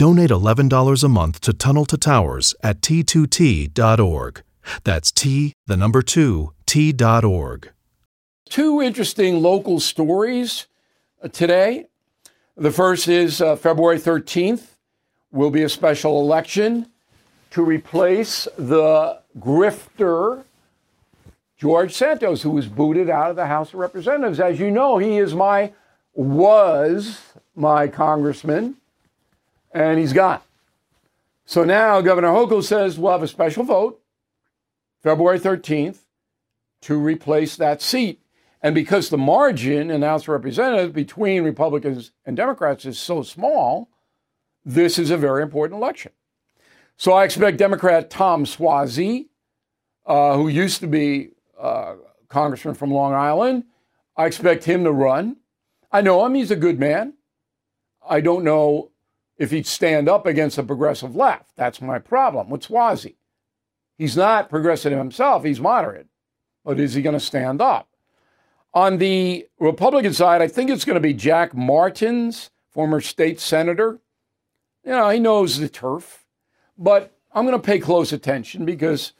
Donate $11 a month to Tunnel to Towers at t2t.org. That's T, the number 2, t.org. Two interesting local stories uh, today. The first is uh, February 13th will be a special election to replace the grifter George Santos, who was booted out of the House of Representatives. As you know, he is my was my congressman and he's gone. So now Governor Hochul says we'll have a special vote February 13th to replace that seat. And because the margin in the House of Representatives between Republicans and Democrats is so small, this is a very important election. So I expect Democrat Tom Suozzi, uh, who used to be uh, congressman from Long Island, I expect him to run. I know him, he's a good man. I don't know if he'd stand up against the progressive left. That's my problem with Suozzi. He's not progressive himself, he's moderate. But is he going to stand up? On the Republican side, I think it's going to be Jack Martins, former state senator. You know, he knows the turf, but I'm going to pay close attention because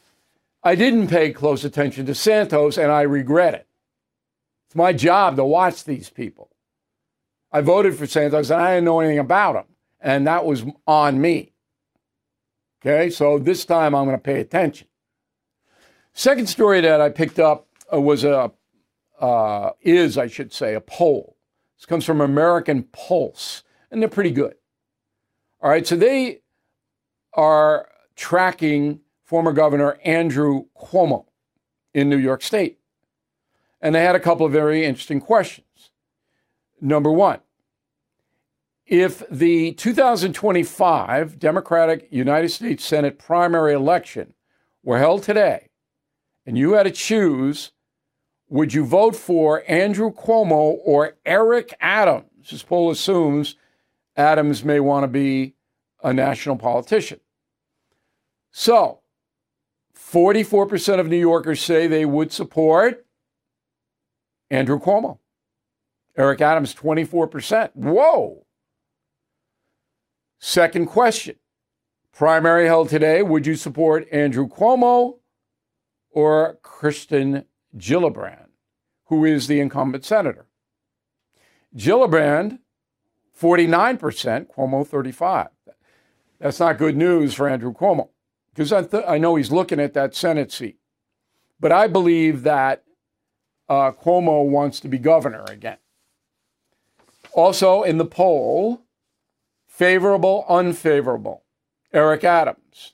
I didn't pay close attention to Santos and I regret it. It's my job to watch these people. I voted for Santos and I didn't know anything about him and that was on me. Okay, so this time I'm going to pay attention. Second story that I picked up uh, was a uh, is I should say a poll. This comes from American Pulse, and they're pretty good. All right, so they are tracking former Governor Andrew Cuomo in New York State, and they had a couple of very interesting questions. Number one, if the 2025 Democratic United States Senate primary election were held today, and you had to choose, would you vote for Andrew Cuomo or Eric Adams? This poll assumes Adams may want to be a national politician. So, 44% of New Yorkers say they would support Andrew Cuomo. Eric Adams, 24%. Whoa! Second question primary held today would you support Andrew Cuomo or Kirsten Gillibrand, who is the incumbent senator? Gillibrand, 49%, Cuomo, 35. That's not good news for Andrew Cuomo because I, th- I know he's looking at that Senate seat. But I believe that uh, Cuomo wants to be governor again. Also, in the poll, Favorable, unfavorable. Eric Adams.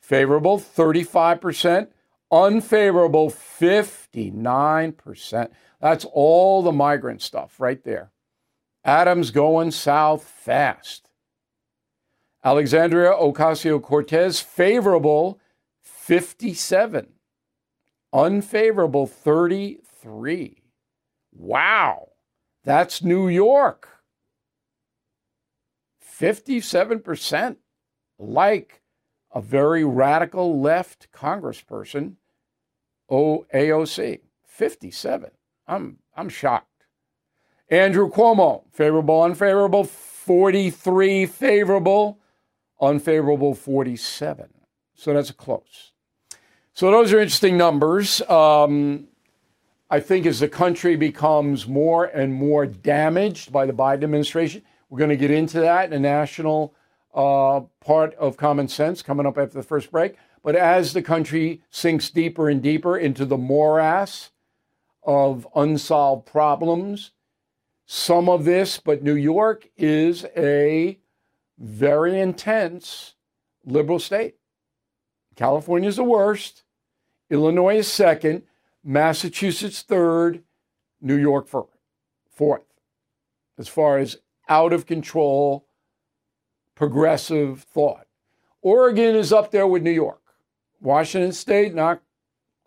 Favorable, 35%. Unfavorable, 59%. That's all the migrant stuff right there. Adams going south fast. Alexandria Ocasio Cortez, favorable, 57. Unfavorable, 33. Wow. That's New York. 57% like a very radical left congressperson, o- AOC. 57. I'm, I'm shocked. Andrew Cuomo, favorable, unfavorable, 43 favorable, unfavorable, 47. So that's close. So those are interesting numbers. Um, I think as the country becomes more and more damaged by the Biden administration, we're going to get into that in a national uh, part of common sense coming up after the first break. But as the country sinks deeper and deeper into the morass of unsolved problems. Some of this, but New York is a very intense liberal state. California is the worst. Illinois is second. Massachusetts third. New York fourth. As far as out of control, progressive thought. Oregon is up there with New York. Washington State, not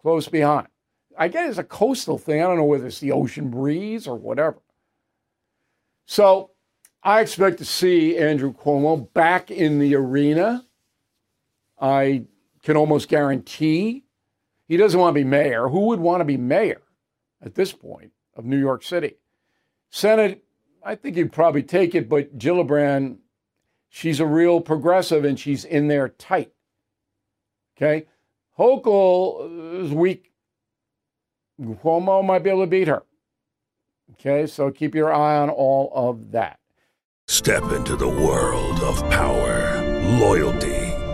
close behind. I guess it's a coastal thing. I don't know whether it's the ocean breeze or whatever. So I expect to see Andrew Cuomo back in the arena. I can almost guarantee he doesn't want to be mayor. Who would want to be mayor at this point of New York City? Senate, I think he'd probably take it, but Gillibrand, she's a real progressive and she's in there tight. Okay? Hochul is weak. Cuomo might be able to beat her. Okay, so keep your eye on all of that. Step into the world of power, loyalty,